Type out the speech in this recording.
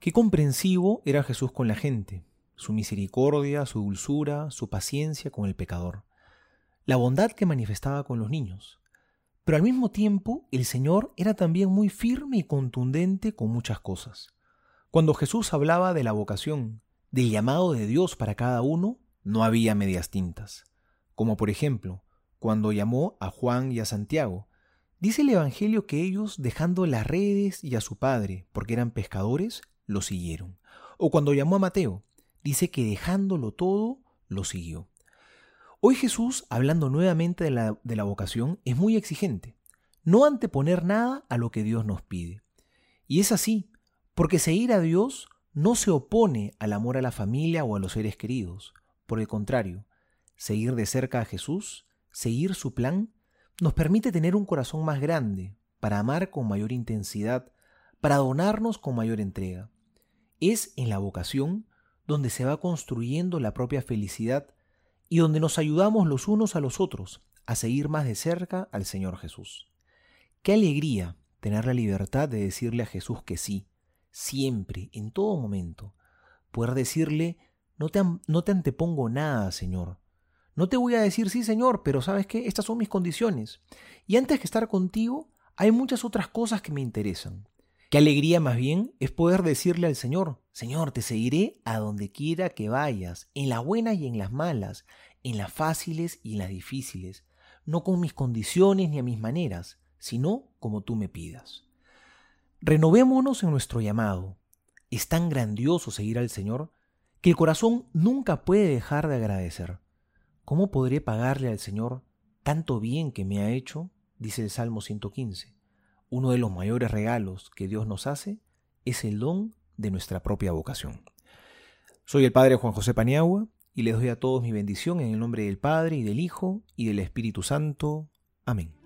Qué comprensivo era Jesús con la gente, su misericordia, su dulzura, su paciencia con el pecador, la bondad que manifestaba con los niños. Pero al mismo tiempo, el Señor era también muy firme y contundente con muchas cosas. Cuando Jesús hablaba de la vocación, del llamado de Dios para cada uno, no había medias tintas. Como por ejemplo, cuando llamó a Juan y a Santiago, dice el Evangelio que ellos, dejando las redes y a su padre, porque eran pescadores, lo siguieron. O cuando llamó a Mateo, dice que dejándolo todo, lo siguió. Hoy Jesús, hablando nuevamente de la, de la vocación, es muy exigente. No anteponer nada a lo que Dios nos pide. Y es así, porque seguir a Dios no se opone al amor a la familia o a los seres queridos. Por el contrario, seguir de cerca a Jesús, seguir su plan, nos permite tener un corazón más grande, para amar con mayor intensidad, para donarnos con mayor entrega. Es en la vocación donde se va construyendo la propia felicidad y donde nos ayudamos los unos a los otros a seguir más de cerca al Señor Jesús. Qué alegría tener la libertad de decirle a Jesús que sí, siempre, en todo momento. Poder decirle, no te, no te antepongo nada, Señor. No te voy a decir sí, Señor, pero sabes que estas son mis condiciones. Y antes que estar contigo, hay muchas otras cosas que me interesan. Qué alegría más bien es poder decirle al Señor, Señor, te seguiré a donde quiera que vayas, en las buenas y en las malas, en las fáciles y en las difíciles, no con mis condiciones ni a mis maneras, sino como tú me pidas. Renovémonos en nuestro llamado. Es tan grandioso seguir al Señor que el corazón nunca puede dejar de agradecer. ¿Cómo podré pagarle al Señor tanto bien que me ha hecho? dice el Salmo 115. Uno de los mayores regalos que Dios nos hace es el don de nuestra propia vocación. Soy el Padre Juan José Paniagua y les doy a todos mi bendición en el nombre del Padre y del Hijo y del Espíritu Santo. Amén.